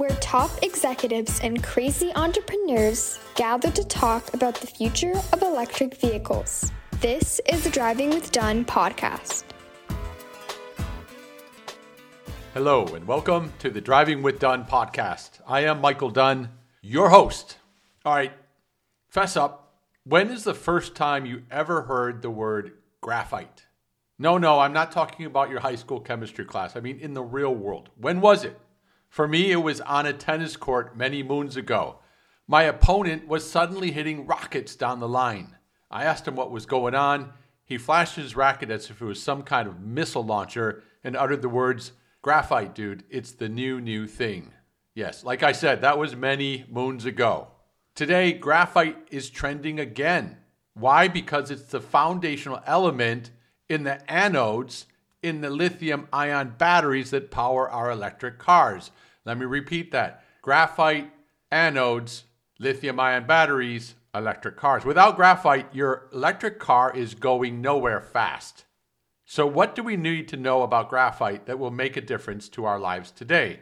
where top executives and crazy entrepreneurs gather to talk about the future of electric vehicles. This is the Driving with Dunn podcast. Hello, and welcome to the Driving with Dunn podcast. I am Michael Dunn, your host. All right, fess up. When is the first time you ever heard the word graphite? No, no, I'm not talking about your high school chemistry class. I mean, in the real world. When was it? For me, it was on a tennis court many moons ago. My opponent was suddenly hitting rockets down the line. I asked him what was going on. He flashed his racket as if it was some kind of missile launcher and uttered the words, Graphite, dude, it's the new, new thing. Yes, like I said, that was many moons ago. Today, graphite is trending again. Why? Because it's the foundational element in the anodes in the lithium ion batteries that power our electric cars. Let me repeat that graphite, anodes, lithium ion batteries, electric cars. Without graphite, your electric car is going nowhere fast. So, what do we need to know about graphite that will make a difference to our lives today?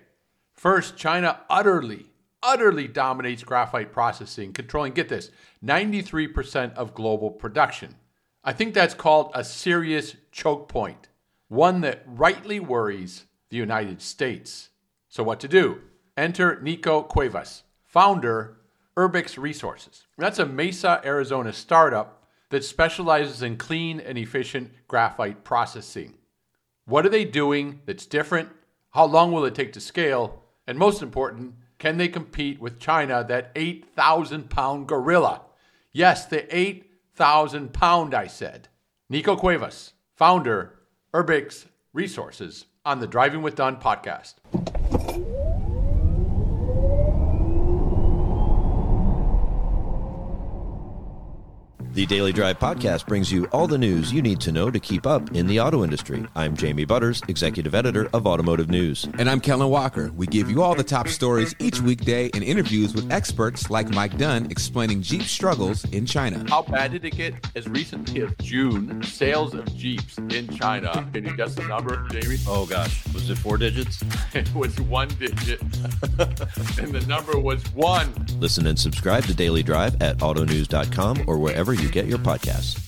First, China utterly, utterly dominates graphite processing, controlling, get this, 93% of global production. I think that's called a serious choke point, one that rightly worries the United States. So, what to do? Enter Nico Cuevas, founder, Urbix Resources. That's a Mesa, Arizona startup that specializes in clean and efficient graphite processing. What are they doing that's different? How long will it take to scale? And most important, can they compete with China, that 8,000 pound gorilla? Yes, the 8,000 pound, I said. Nico Cuevas, founder, Urbix Resources, on the Driving with Dunn podcast. The Daily Drive podcast brings you all the news you need to know to keep up in the auto industry. I'm Jamie Butters, executive editor of Automotive News. And I'm Kellen Walker. We give you all the top stories each weekday and interviews with experts like Mike Dunn explaining Jeep struggles in China. How bad did it get? As recently as June, sales of Jeeps in China. Can you guess the number, Jamie? Oh gosh, was it four digits? It was one digit, and the number was one. Listen and subscribe to Daily Drive at autonews.com or wherever you get your podcasts.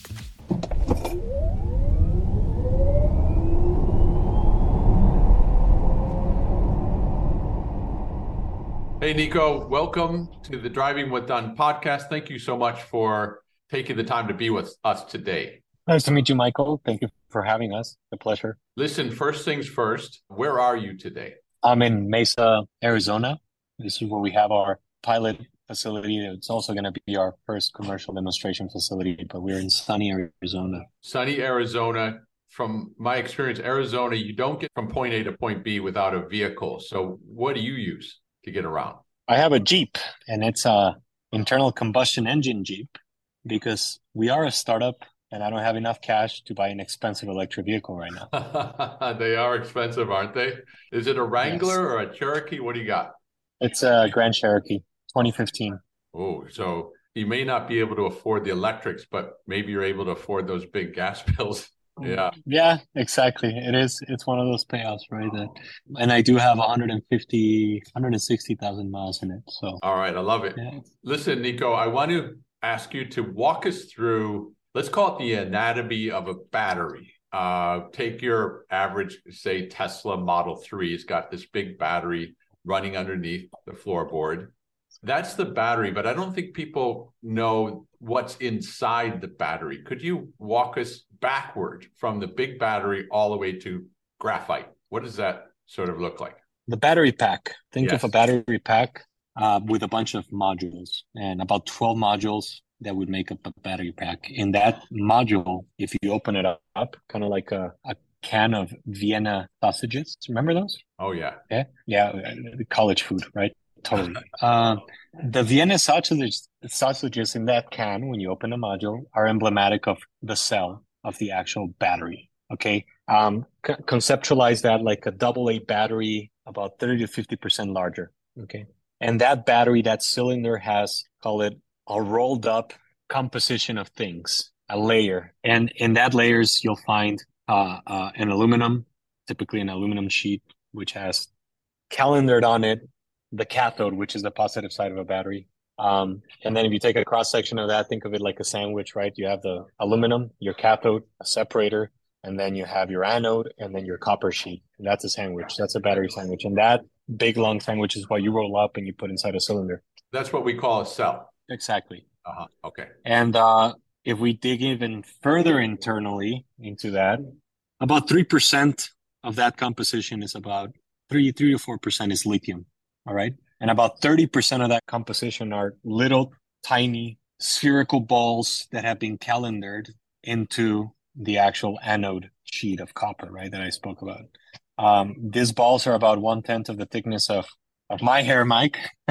Hey, Nico, welcome to the Driving with Dunn podcast. Thank you so much for taking the time to be with us today. Nice to meet you, Michael. Thank you for having us. A pleasure. Listen, first things first, where are you today? I'm in Mesa, Arizona. This is where we have our pilot facility. It's also going to be our first commercial demonstration facility, but we're in sunny Arizona. Sunny Arizona. From my experience, Arizona, you don't get from point A to point B without a vehicle. So, what do you use to get around? I have a Jeep, and it's a internal combustion engine Jeep because we are a startup and I don't have enough cash to buy an expensive electric vehicle right now. they are expensive, aren't they? Is it a Wrangler yes. or a Cherokee? What do you got? It's a Grand Cherokee, 2015. Oh, so you may not be able to afford the electrics, but maybe you're able to afford those big gas bills. Yeah. Yeah, exactly. It is. It's one of those payouts, right? That, and I do have 150, 160,000 miles in it. So. All right, I love it. Yeah. Listen, Nico, I want to ask you to walk us through. Let's call it the anatomy of a battery. Uh, take your average, say Tesla Model Three. It's got this big battery running underneath the floorboard. That's the battery, but I don't think people know what's inside the battery. Could you walk us backward from the big battery all the way to graphite? What does that sort of look like? The battery pack. Think yes. of a battery pack uh, with a bunch of modules and about 12 modules that would make up a battery pack. In that module, if you open it up, kind of like a, a can of Vienna sausages. Remember those? Oh yeah. Yeah. Yeah. College food, right? Totally. uh, the Vienna sausages, sausages in that can, when you open the module, are emblematic of the cell of the actual battery. Okay. Um, c- conceptualize that like a double A battery, about 30 to 50% larger. Okay. And that battery, that cylinder has, call it a rolled up composition of things, a layer. And in that layers, you'll find uh, uh, an aluminum, typically an aluminum sheet, which has calendered on it the cathode, which is the positive side of a battery. Um, and then if you take a cross section of that, think of it like a sandwich, right? You have the aluminum, your cathode, a separator, and then you have your anode, and then your copper sheet. And that's a sandwich. That's a battery sandwich. And that big long sandwich is what you roll up and you put inside a cylinder. That's what we call a cell. Exactly. Uh-huh. Okay. And uh, if we dig even further internally into that, about three percent of that composition is about three three to four percent is lithium. All right, and about thirty percent of that composition are little tiny spherical balls that have been calendered into the actual anode sheet of copper, right? That I spoke about. Um, these balls are about one tenth of the thickness of of my hair, Mike.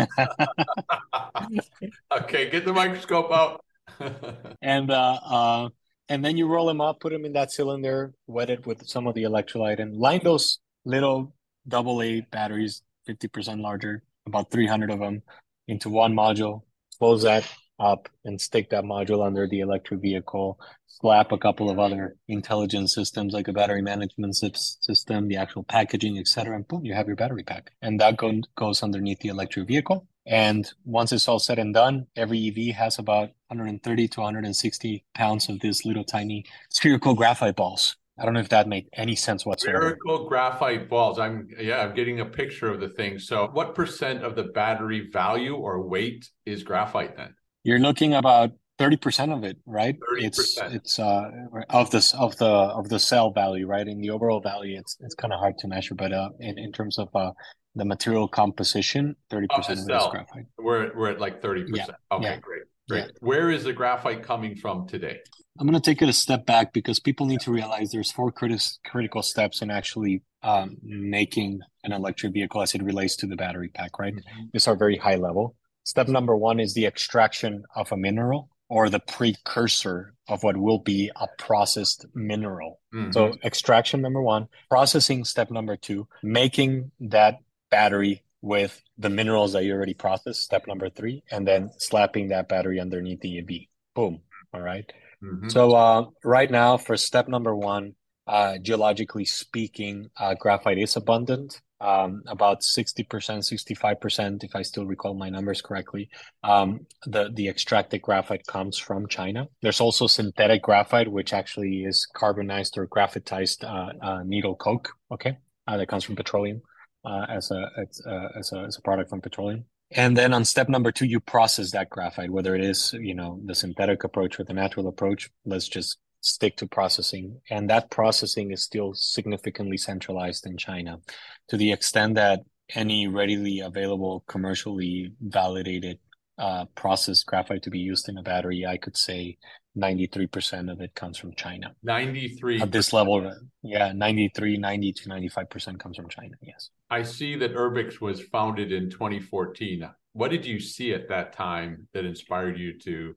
okay, get the microscope out. and uh, uh, and then you roll them up, put them in that cylinder, wet it with some of the electrolyte, and line those little double A batteries, fifty percent larger, about three hundred of them, into one module. Close that up and stick that module under the electric vehicle. Slap a couple of other intelligent systems like a battery management system the actual packaging etc and boom you have your battery pack. And that go- goes underneath the electric vehicle. And once it's all said and done every ev has about 130 to 160 pounds of these little tiny spherical graphite balls I don't know if that made any sense whatsoever. Spherical graphite balls. I'm yeah, I'm getting a picture of the thing. So, what percent of the battery value or weight is graphite then? you're looking about 30% of it right 30%. it's it's uh of this of the of the cell value right in the overall value it's it's kind of hard to measure but uh in, in terms of uh the material composition 30% of, of it is graphite we're, we're at like 30% yeah. okay yeah. great great yeah. where is the graphite coming from today i'm going to take it a step back because people need to realize there's four critis- critical steps in actually um, making an electric vehicle as it relates to the battery pack right mm-hmm. these are very high level Step number one is the extraction of a mineral or the precursor of what will be a processed mineral. Mm-hmm. So, extraction number one, processing step number two, making that battery with the minerals that you already processed, step number three, and then slapping that battery underneath the EV. Boom. All right. mm-hmm. So, uh, right now, for step number one, uh, geologically speaking, uh, graphite is abundant um, about 60%, 65%, if I still recall my numbers correctly. Um, the, the extracted graphite comes from China. There's also synthetic graphite, which actually is carbonized or graphitized uh, uh, needle coke, okay, uh, that comes from petroleum uh, as, a, as, a, as, a, as a product from petroleum. And then on step number two, you process that graphite, whether it is, you know, the synthetic approach or the natural approach. Let's just stick to processing. And that processing is still significantly centralized in China to the extent that any readily available, commercially validated uh, processed graphite to be used in a battery, I could say 93% of it comes from China. 93 at this level. Yeah, 93, 90 to 95% comes from China. Yes. I see that Urbix was founded in 2014. What did you see at that time that inspired you to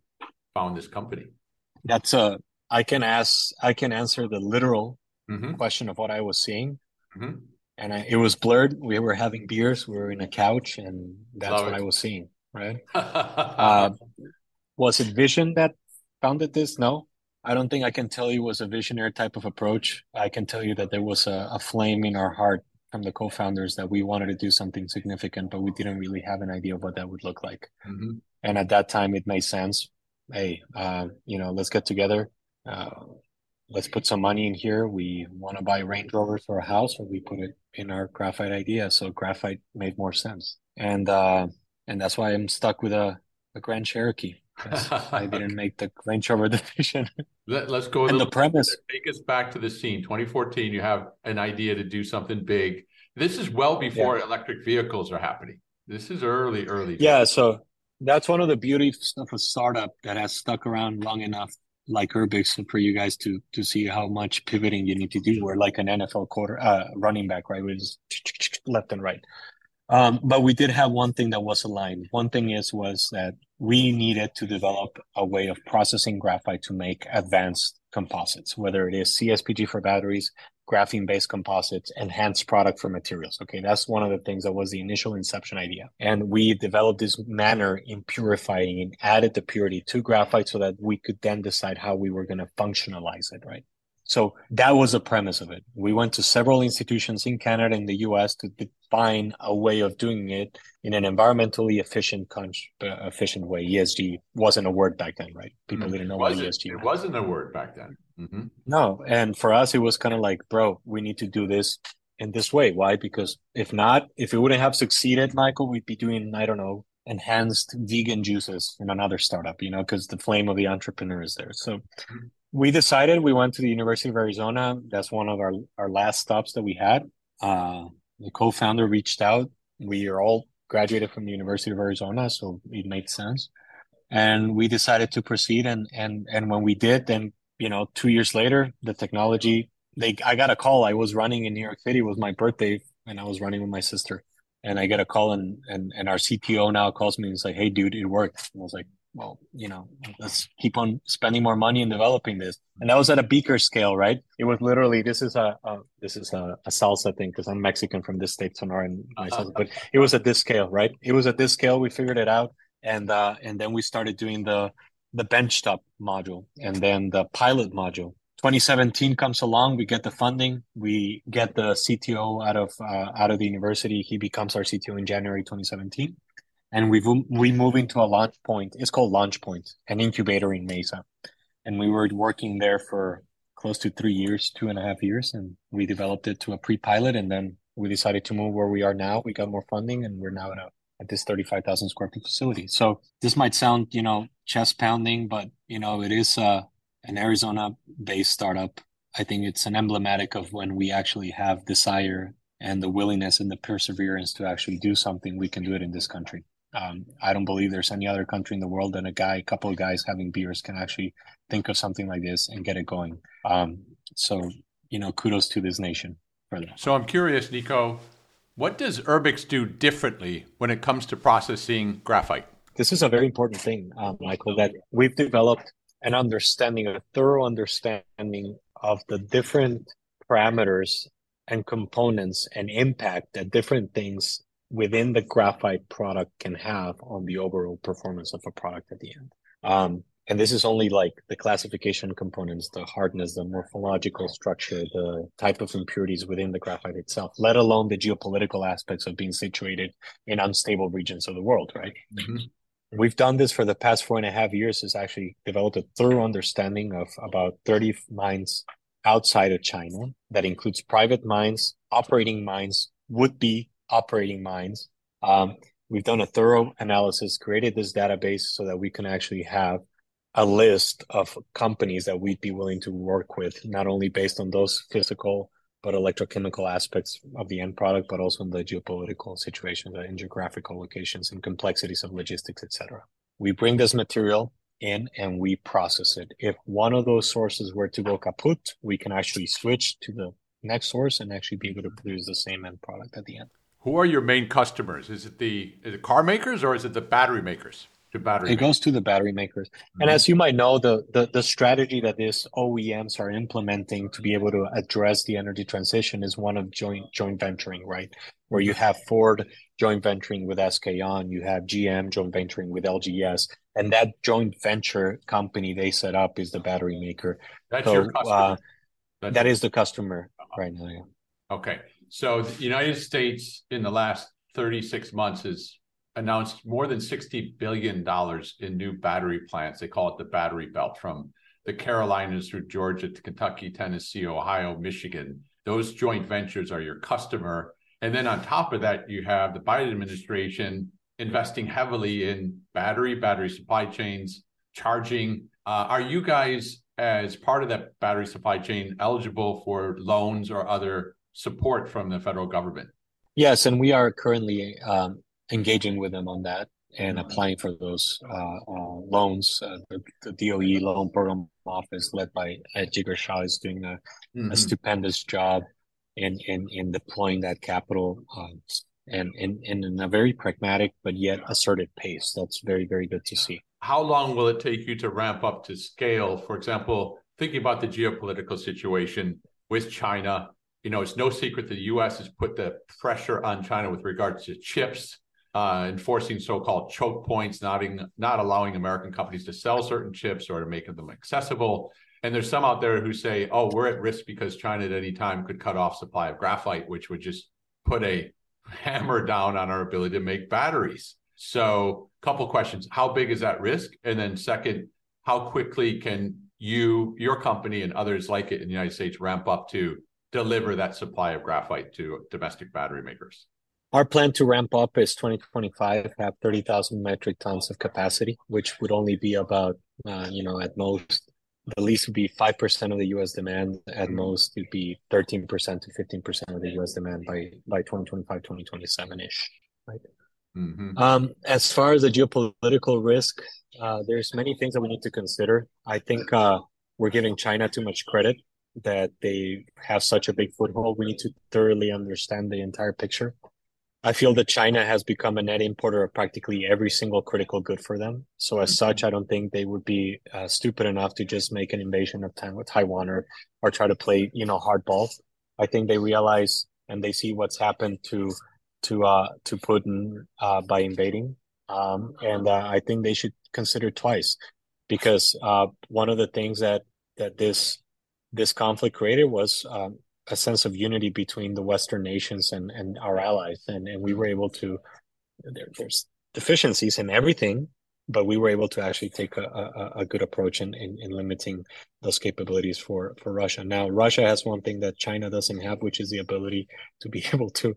found this company? That's a I can ask, I can answer the literal mm-hmm. question of what I was seeing. Mm-hmm. And I, it was blurred. We were having beers. We were in a couch, and that's Love what it. I was seeing. Right? uh, was it vision that founded this? No, I don't think I can tell you it was a visionary type of approach. I can tell you that there was a, a flame in our heart from the co-founders that we wanted to do something significant, but we didn't really have an idea of what that would look like. Mm-hmm. And at that time, it made sense. Hey, uh, you know, let's get together uh, let's put some money in here. We want to buy Range Rovers for a house, or we put it in our graphite idea. So graphite made more sense, and uh, and that's why I'm stuck with a, a Grand Cherokee. I didn't make the Range Rover decision. Let, us go. And the premise. Take us back to the scene. 2014. You have an idea to do something big. This is well before yeah. electric vehicles are happening. This is early, early. Yeah. So that's one of the beauties of a startup that has stuck around long enough like Urbix for you guys to to see how much pivoting you need to do. We're like an NFL quarter uh, running back, right? We just left and right. Um, but we did have one thing that was aligned. One thing is was that we needed to develop a way of processing graphite to make advanced composites, whether it is CSPG for batteries, graphene based composites, enhanced product for materials. Okay, that's one of the things that was the initial inception idea. And we developed this manner in purifying and added the purity to graphite so that we could then decide how we were going to functionalize it, right? So that was the premise of it. We went to several institutions in Canada and the US to define a way of doing it in an environmentally efficient, con- uh, efficient way. ESG wasn't a word back then, right? People mm-hmm. didn't know what? ESG It wasn't a word back then. Mm-hmm. No. And for us, it was kind of like, bro, we need to do this in this way. Why? Because if not, if it wouldn't have succeeded, Michael, we'd be doing, I don't know, enhanced vegan juices in another startup, you know, because the flame of the entrepreneur is there. So mm-hmm. We decided we went to the University of Arizona. That's one of our, our last stops that we had. Uh, the co-founder reached out. We are all graduated from the University of Arizona, so it made sense. And we decided to proceed. And and and when we did, then you know, two years later, the technology. They, I got a call. I was running in New York City. It was my birthday, and I was running with my sister and I get a call and and and our CTO now calls me and he's like, "Hey, dude, it worked." And I was like, "Well, you know, let's keep on spending more money and developing this." And that was at a beaker scale, right? It was literally this is a, a this is a, a salsa thing because I'm Mexican from this state, Sonora, and myself. Uh-huh. But it was at this scale, right? It was at this scale. We figured it out, and uh, and then we started doing the the benchtop module and then the pilot module 2017 comes along, we get the funding, we get the CTO out of uh, out of the university. He becomes our CTO in January 2017, and we we move into a launch point. It's called Launch Point, an incubator in Mesa, and we were working there for close to three years, two and a half years, and we developed it to a pre-pilot, and then we decided to move where we are now. We got more funding, and we're now at a at this 35,000 square feet facility. So this might sound, you know, chest pounding, but you know, it is uh an Arizona based startup. I think it's an emblematic of when we actually have desire and the willingness and the perseverance to actually do something, we can do it in this country. Um, I don't believe there's any other country in the world than a guy, a couple of guys having beers can actually think of something like this and get it going. Um, so, you know, kudos to this nation for that. So I'm curious, Nico, what does Urbix do differently when it comes to processing graphite? This is a very important thing, um, Michael, that we've developed an understanding, a thorough understanding of the different parameters and components and impact that different things within the graphite product can have on the overall performance of a product at the end. Um, and this is only like the classification components, the hardness, the morphological structure, the type of impurities within the graphite itself, let alone the geopolitical aspects of being situated in unstable regions of the world, right? Mm-hmm we've done this for the past four and a half years is actually developed a thorough understanding of about 30 mines outside of China that includes private mines, operating mines, would be operating mines. Um, we've done a thorough analysis, created this database so that we can actually have a list of companies that we'd be willing to work with, not only based on those physical but electrochemical aspects of the end product, but also in the geopolitical situation, the geographical locations and complexities of logistics, etc. We bring this material in and we process it. If one of those sources were to go kaput, we can actually switch to the next source and actually be able to produce the same end product at the end. Who are your main customers? Is it the is it car makers or is it the battery makers? to battery. It goes to the battery makers. Mm-hmm. And as you might know, the, the the strategy that these OEMs are implementing to be able to address the energy transition is one of joint joint venturing, right? Where you have Ford joint venturing with SK On, you have GM joint venturing with LGS, and that joint venture company they set up is the battery maker. That's so, your customer. Uh, that is the customer uh-huh. right now. Yeah. Okay. So the United States in the last 36 months has announced more than $60 billion in new battery plants. They call it the battery belt from the Carolinas through Georgia to Kentucky, Tennessee, Ohio, Michigan. Those joint ventures are your customer. And then on top of that, you have the Biden administration investing heavily in battery, battery supply chains, charging. Uh, are you guys, as part of that battery supply chain, eligible for loans or other support from the federal government? Yes, and we are currently um, engaging with them on that and applying for those uh, uh, loans. Uh, the, the, DOE loan program office led by Ed Jigar Shah is doing a, mm-hmm. a, stupendous job in, in, in deploying that capital um, and, and, and in a very pragmatic but yet assertive pace. That's very, very good to see. How long will it take you to ramp up to scale? For example, thinking about the geopolitical situation with China, you know, it's no secret that the U.S. has put the pressure on China with regards to chips uh, enforcing so-called choke points, not, in, not allowing American companies to sell certain chips or to make them accessible. And there's some out there who say, oh, we're at risk because China at any time could cut off supply of graphite, which would just put a hammer down on our ability to make batteries. So, a couple questions. How big is that risk? And then second, how quickly can you, your company and others like it in the United States ramp up to deliver that supply of graphite to domestic battery makers? Our plan to ramp up is 2025, have 30,000 metric tons of capacity, which would only be about, uh, you know, at most, the least would be 5% of the US demand. At most, it'd be 13% to 15% of the US demand by, by 2025, 2027 ish, right? Mm-hmm. Um, as far as the geopolitical risk, uh, there's many things that we need to consider. I think uh, we're giving China too much credit that they have such a big foothold. We need to thoroughly understand the entire picture. I feel that China has become a net importer of practically every single critical good for them. So as mm-hmm. such, I don't think they would be uh, stupid enough to just make an invasion of Taiwan or, or try to play, you know, hardball. I think they realize and they see what's happened to to uh, to Putin uh, by invading, um, and uh, I think they should consider twice because uh, one of the things that that this this conflict created was um, a sense of unity between the Western nations and, and our allies. And, and we were able to, there, there's deficiencies in everything, but we were able to actually take a, a, a good approach in, in, in, limiting those capabilities for, for Russia. Now, Russia has one thing that China doesn't have, which is the ability to be able to,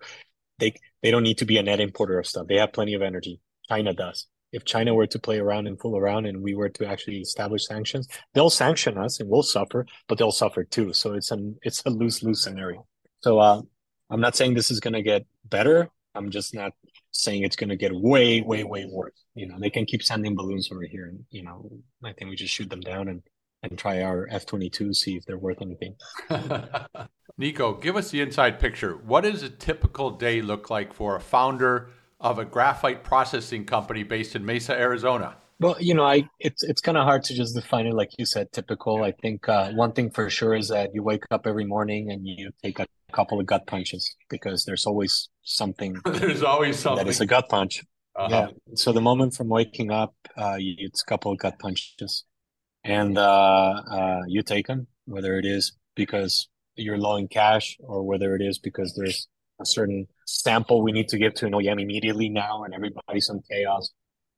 they, they don't need to be a net importer of stuff. They have plenty of energy. China does if China were to play around and fool around and we were to actually establish sanctions, they'll sanction us and we'll suffer, but they'll suffer too. So it's an it's a lose lose scenario. So uh, I'm not saying this is going to get better. I'm just not saying it's going to get way way way worse. You know, they can keep sending balloons over here, and you know, I think we just shoot them down and and try our F-22, see if they're worth anything. Nico, give us the inside picture. What does a typical day look like for a founder? Of a graphite processing company based in Mesa, Arizona? Well, you know, I it's it's kind of hard to just define it like you said, typical. I think uh, one thing for sure is that you wake up every morning and you take a couple of gut punches because there's always something. there's always something that is a gut punch. Uh-huh. Yeah. So the moment from waking up, uh, you, it's a couple of gut punches, and uh, uh, you take them, whether it is because you're low in cash or whether it is because there's a certain sample we need to give to an OEM immediately now, and everybody's in chaos.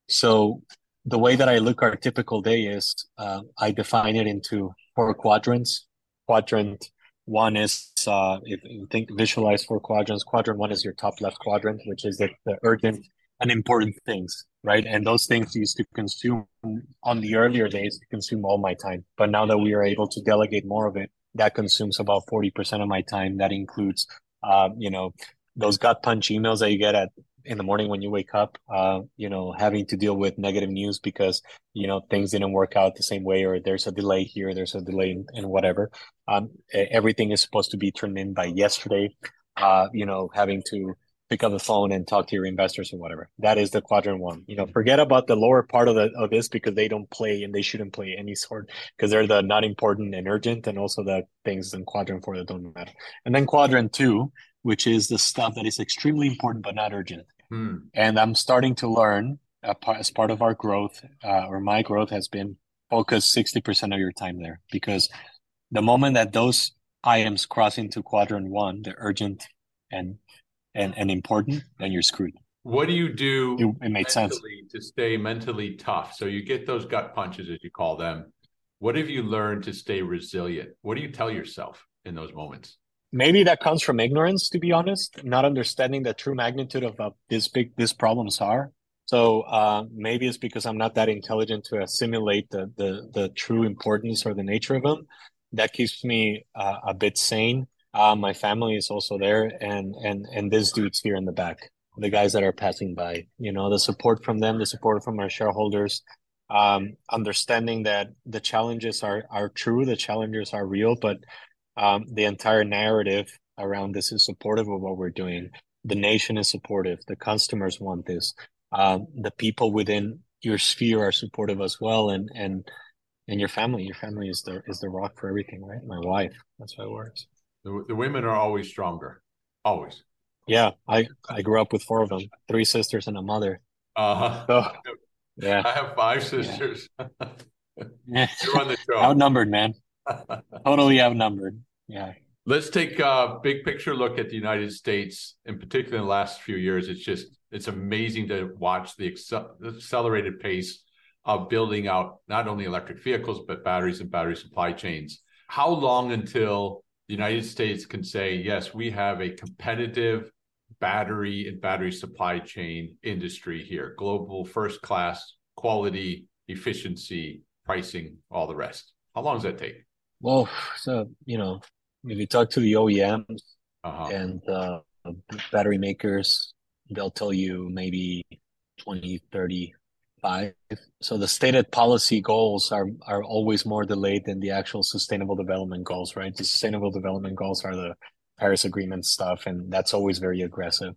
So the way that I look our typical day is uh, I define it into four quadrants. Quadrant one is uh, if you think visualize four quadrants. Quadrant one is your top left quadrant, which is the, the urgent and important things, right? And those things used to consume on the earlier days to consume all my time. But now that we are able to delegate more of it, that consumes about 40% of my time. That includes uh, you know, those gut punch emails that you get at in the morning when you wake up, uh, you know, having to deal with negative news because, you know, things didn't work out the same way or there's a delay here, there's a delay in, in whatever. Um, everything is supposed to be turned in by yesterday. Uh, you know, having to pick up the phone and talk to your investors or whatever. That is the quadrant one. You know, forget about the lower part of the of this because they don't play and they shouldn't play any sort because they're the not important and urgent and also the things in quadrant four that don't matter. And then quadrant two which is the stuff that is extremely important but not urgent. Hmm. And I'm starting to learn uh, as part of our growth, uh, or my growth has been focus 60% of your time there because the moment that those items cross into quadrant one, the urgent and and, and important, then you're screwed. What do you do it, it made sense. to stay mentally tough? So you get those gut punches, as you call them. What have you learned to stay resilient? What do you tell yourself in those moments? Maybe that comes from ignorance to be honest not understanding the true magnitude of uh, this big these problems are. So uh, maybe it's because i'm not that intelligent to assimilate the, the the true importance or the nature of them. That keeps me uh, a bit sane. Uh, my family is also there and and and this dude's here in the back. The guys that are passing by you know the support from them the support from our shareholders um, understanding that the challenges are are true the challenges are real but um, the entire narrative around this is supportive of what we're doing. The nation is supportive. The customers want this. Um, the people within your sphere are supportive as well, and and and your family. Your family is the is the rock for everything, right? My wife. That's how it works. The, the women are always stronger. Always. Yeah, I I grew up with four of them, three sisters and a mother. Uh huh. So, yeah, I have five sisters. Yeah. You're on the show. Outnumbered, man. totally outnumbered. Yeah. Let's take a big picture look at the United States, in particular in the last few years. It's just it's amazing to watch the accelerated pace of building out not only electric vehicles but batteries and battery supply chains. How long until the United States can say, yes, we have a competitive battery and battery supply chain industry here, global first class quality, efficiency, pricing, all the rest? How long does that take? Well, so, you know, if you talk to the OEMs uh-huh. and uh, battery makers, they'll tell you maybe 20, 30, five. So the stated policy goals are are always more delayed than the actual sustainable development goals, right? The sustainable development goals are the Paris Agreement stuff, and that's always very aggressive.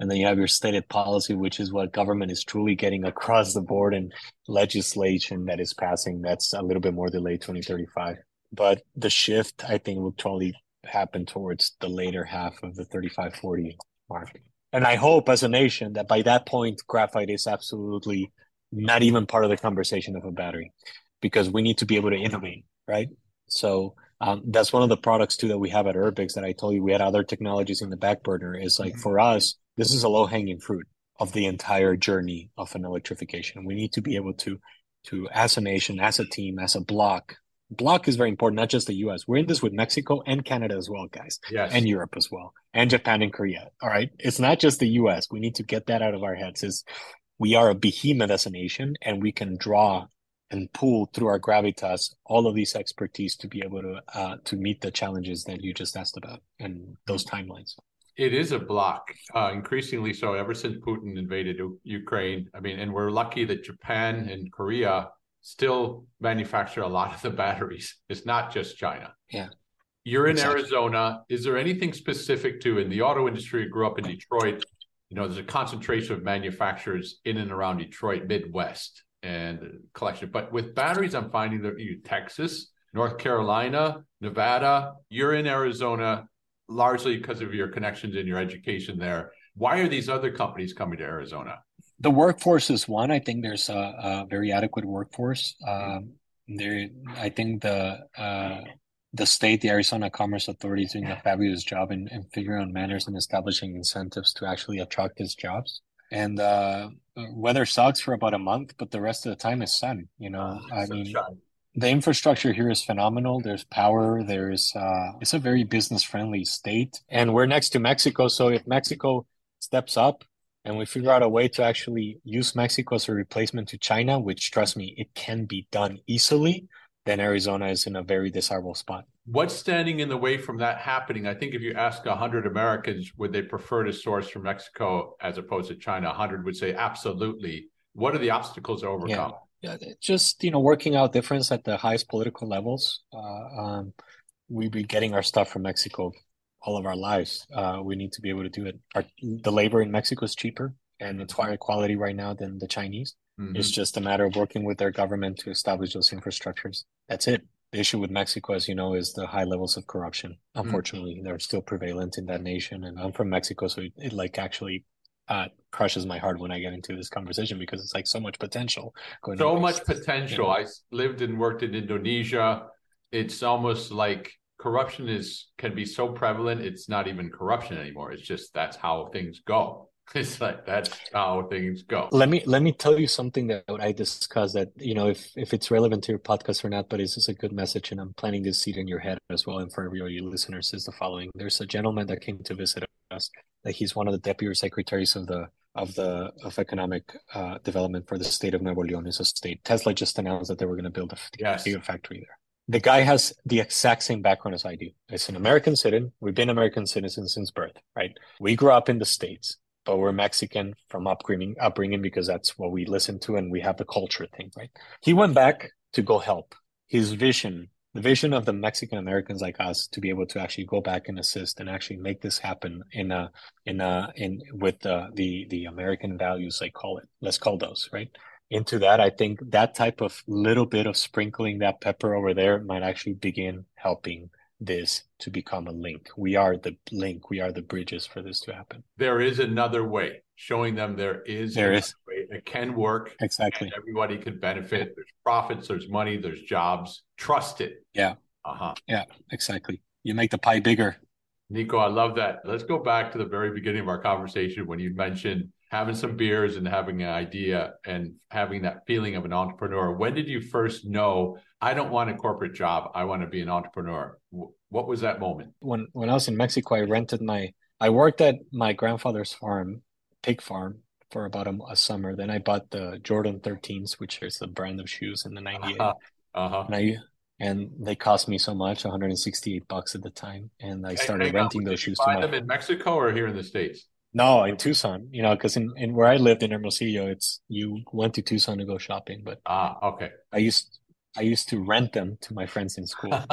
And then you have your stated policy, which is what government is truly getting across the board and legislation that is passing. That's a little bit more delayed, 2035. But the shift, I think, will totally happen towards the later half of the 35 40 mark. And I hope as a nation that by that point, graphite is absolutely not even part of the conversation of a battery because we need to be able to innovate, right? So um, that's one of the products too that we have at Urbix that I told you we had other technologies in the back burner. Is like for us, this is a low hanging fruit of the entire journey of an electrification. We need to be able to, to as a nation, as a team, as a block. Block is very important, not just the U.S. We're in this with Mexico and Canada as well, guys, yes. and Europe as well, and Japan and Korea. All right, it's not just the U.S. We need to get that out of our heads. Is we are a behemoth as a nation and we can draw and pull through our gravitas all of these expertise to be able to uh, to meet the challenges that you just asked about and those timelines. It is a block, uh, increasingly so. Ever since Putin invaded Ukraine, I mean, and we're lucky that Japan and Korea still manufacture a lot of the batteries. It's not just China. Yeah. You're in exactly. Arizona. Is there anything specific to in the auto industry? You grew up in Detroit you know, there's a concentration of manufacturers in and around Detroit, Midwest, and collection. But with batteries, I'm finding that you Texas, North Carolina, Nevada, you're in Arizona largely because of your connections and your education there. Why are these other companies coming to Arizona? The workforce is one. I think there's a, a very adequate workforce. Um, there, I think the uh, the state, the Arizona Commerce Authority, is doing a fabulous job in, in figuring out manners and establishing incentives to actually attract these jobs. And uh, weather sucks for about a month, but the rest of the time is sun. You know, oh, I mean, the infrastructure here is phenomenal. There's power. There's uh, it's a very business friendly state, and we're next to Mexico. So if Mexico steps up and we figure out a way to actually use Mexico as a replacement to China, which trust me, it can be done easily then Arizona is in a very desirable spot. What's standing in the way from that happening? I think if you ask 100 Americans, would they prefer to source from Mexico as opposed to China? 100 would say absolutely. What are the obstacles to overcome? Yeah, yeah just you know, working out difference at the highest political levels. Uh, um, we've been getting our stuff from Mexico all of our lives. Uh, we need to be able to do it. Our, the labor in Mexico is cheaper and it's higher quality right now than the Chinese. Mm-hmm. It's just a matter of working with their government to establish those infrastructures. That's it. The issue with Mexico, as you know, is the high levels of corruption. Mm. Unfortunately, mm-hmm. they're still prevalent in that nation. And I'm from Mexico, so it, it like actually uh, crushes my heart when I get into this conversation because it's like so much potential. Going so much potential. Yeah. I lived and worked in Indonesia. It's almost like corruption is can be so prevalent. It's not even corruption anymore. It's just that's how things go. It's like that's how things go. Let me let me tell you something that I discussed that you know if if it's relevant to your podcast or not, but it's just a good message, and I'm planting this seed in your head as well and for every of you listeners is the following. There's a gentleman that came to visit us. That he's one of the deputy secretaries of the of the of economic uh, development for the state of Nuevo León. It's a state. Tesla just announced that they were going to build a yes. factory there the guy has the exact same background as I do. It's an American citizen. We've been American citizens since birth, right? We grew up in the States but we're Mexican from upbringing, upbringing because that's what we listen to and we have the culture thing, right? He went back to go help. His vision, the vision of the Mexican Americans like us, to be able to actually go back and assist and actually make this happen in a in a in with the the the American values, I call it. Let's call those right into that. I think that type of little bit of sprinkling that pepper over there might actually begin helping this to become a link. We are the link. We are the bridges for this to happen. There is another way, showing them there is there is way. It can work. Exactly. everybody can benefit. There's profits. There's money. There's jobs. Trust it. Yeah. Uh-huh. Yeah, exactly. You make the pie bigger. Nico, I love that. Let's go back to the very beginning of our conversation when you mentioned having some beers and having an idea and having that feeling of an entrepreneur. When did you first know I don't want a corporate job. I want to be an entrepreneur. What was that moment? When when I was in Mexico, I rented my I worked at my grandfather's farm, pig farm, for about a, a summer. Then I bought the Jordan 13s, which is the brand of shoes in the 98. Uh-huh. uh-huh. And I and they cost me so much 168 bucks at the time and i started renting those shoes buy them in mexico or here in the states no in tucson you know because in, in where i lived in hermosillo it's you went to tucson to go shopping but ah okay i used i used to rent them to my friends in school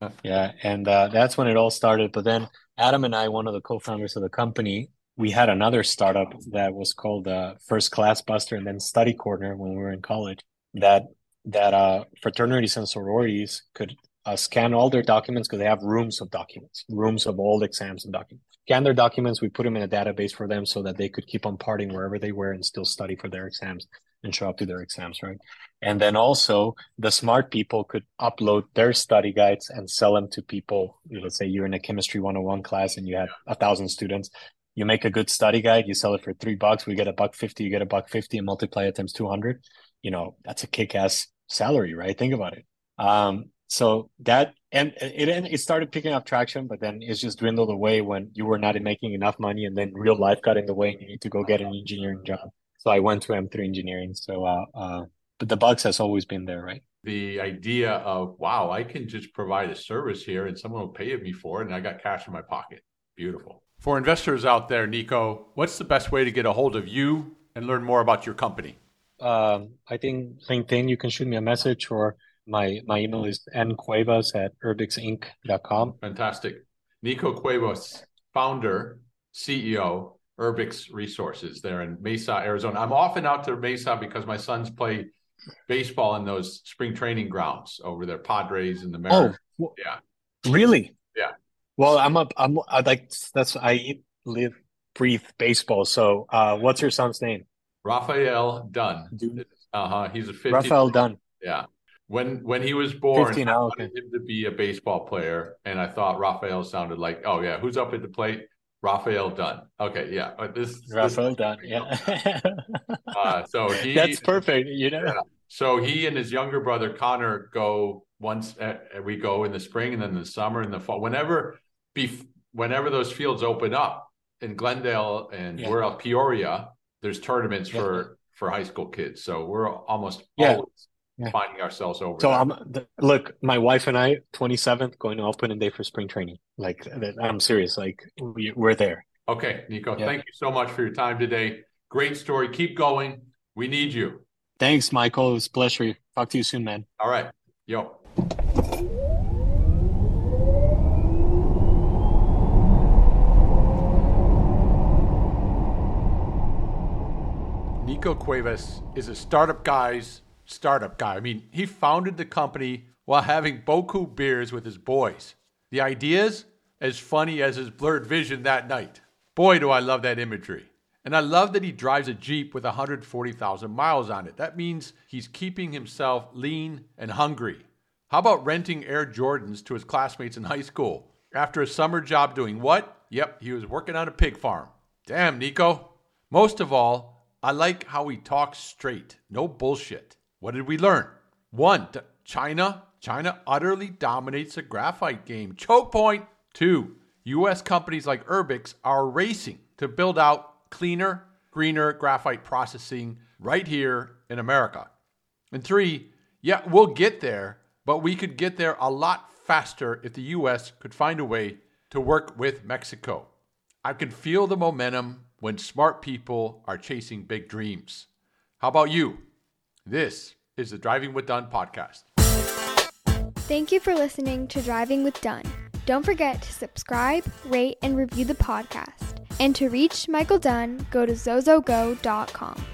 uh-huh. yeah and uh, that's when it all started but then adam and i one of the co-founders of the company we had another startup that was called uh, first class buster and then study corner when we were in college that that uh, fraternities and sororities could uh, scan all their documents because they have rooms of documents, rooms of old exams and documents. Scan their documents, we put them in a database for them so that they could keep on partying wherever they were and still study for their exams and show up to their exams, right? And then also the smart people could upload their study guides and sell them to people. Let's say you're in a chemistry 101 class and you have a thousand students. You make a good study guide, you sell it for three bucks, we get a buck fifty, you get a buck fifty and multiply it times 200. You know, that's a kick ass salary, right? Think about it. Um, so that and it it started picking up traction, but then it's just dwindled away when you were not making enough money, and then real life got in the way, and you need to go get an engineering job. So I went to M3 Engineering. So, uh, uh, but the bugs has always been there, right? The idea of wow, I can just provide a service here, and someone will pay me for it, and I got cash in my pocket. Beautiful. For investors out there, Nico, what's the best way to get a hold of you and learn more about your company? um, I think LinkedIn, you can shoot me a message or my my email is ncuevas at urbixinc.com. Fantastic. Nico Cuevas, founder, CEO, Urbix Resources there in Mesa, Arizona. I'm often out to Mesa because my sons play baseball in those spring training grounds over there, Padres and the Mariners. Oh, yeah. Really? Yeah. Well, I'm a, I'm I like that's I eat, live, breathe baseball. So, uh, what's your son's name? Raphael Dunn. Uh huh. He's a 15. Raphael Dunn. Yeah. When when he was born, 15, I wanted okay. him to be a baseball player, and I thought Raphael sounded like, oh yeah, who's up at the plate? Raphael Dunn. Okay, yeah. But this Raphael this, Dunn. Yeah. uh, so he. That's perfect. You know. Yeah. So he and his younger brother Connor go once. Uh, we go in the spring and then the summer and the fall. Whenever, bef- whenever those fields open up in Glendale and yeah. we're at Peoria, there's tournaments yeah. for for high school kids. So we're almost yeah. always yeah. finding ourselves over. So I'm look, my wife and I, 27th, going to opening day for spring training. Like I'm serious. Like we, are there. Okay, Nico. Yeah. Thank you so much for your time today. Great story. Keep going. We need you. Thanks, Michael. It was a pleasure. Talk to you soon, man. All right. Yo. Nico Cuevas is a startup guy's startup guy. I mean, he founded the company while having Boku beers with his boys. The idea's as funny as his blurred vision that night. Boy, do I love that imagery. And I love that he drives a Jeep with 140,000 miles on it. That means he's keeping himself lean and hungry. How about renting Air Jordans to his classmates in high school? After a summer job doing what? Yep, he was working on a pig farm. Damn, Nico. Most of all, I like how he talks straight, no bullshit. What did we learn? One, China. China utterly dominates the graphite game. Choke point. Two, U.S. companies like Urbix are racing to build out cleaner, greener graphite processing right here in America. And three, yeah, we'll get there, but we could get there a lot faster if the U.S. could find a way to work with Mexico. I can feel the momentum when smart people are chasing big dreams. How about you? This is the Driving with Dunn podcast. Thank you for listening to Driving with Dunn. Don't forget to subscribe, rate, and review the podcast. And to reach Michael Dunn, go to zozogo.com.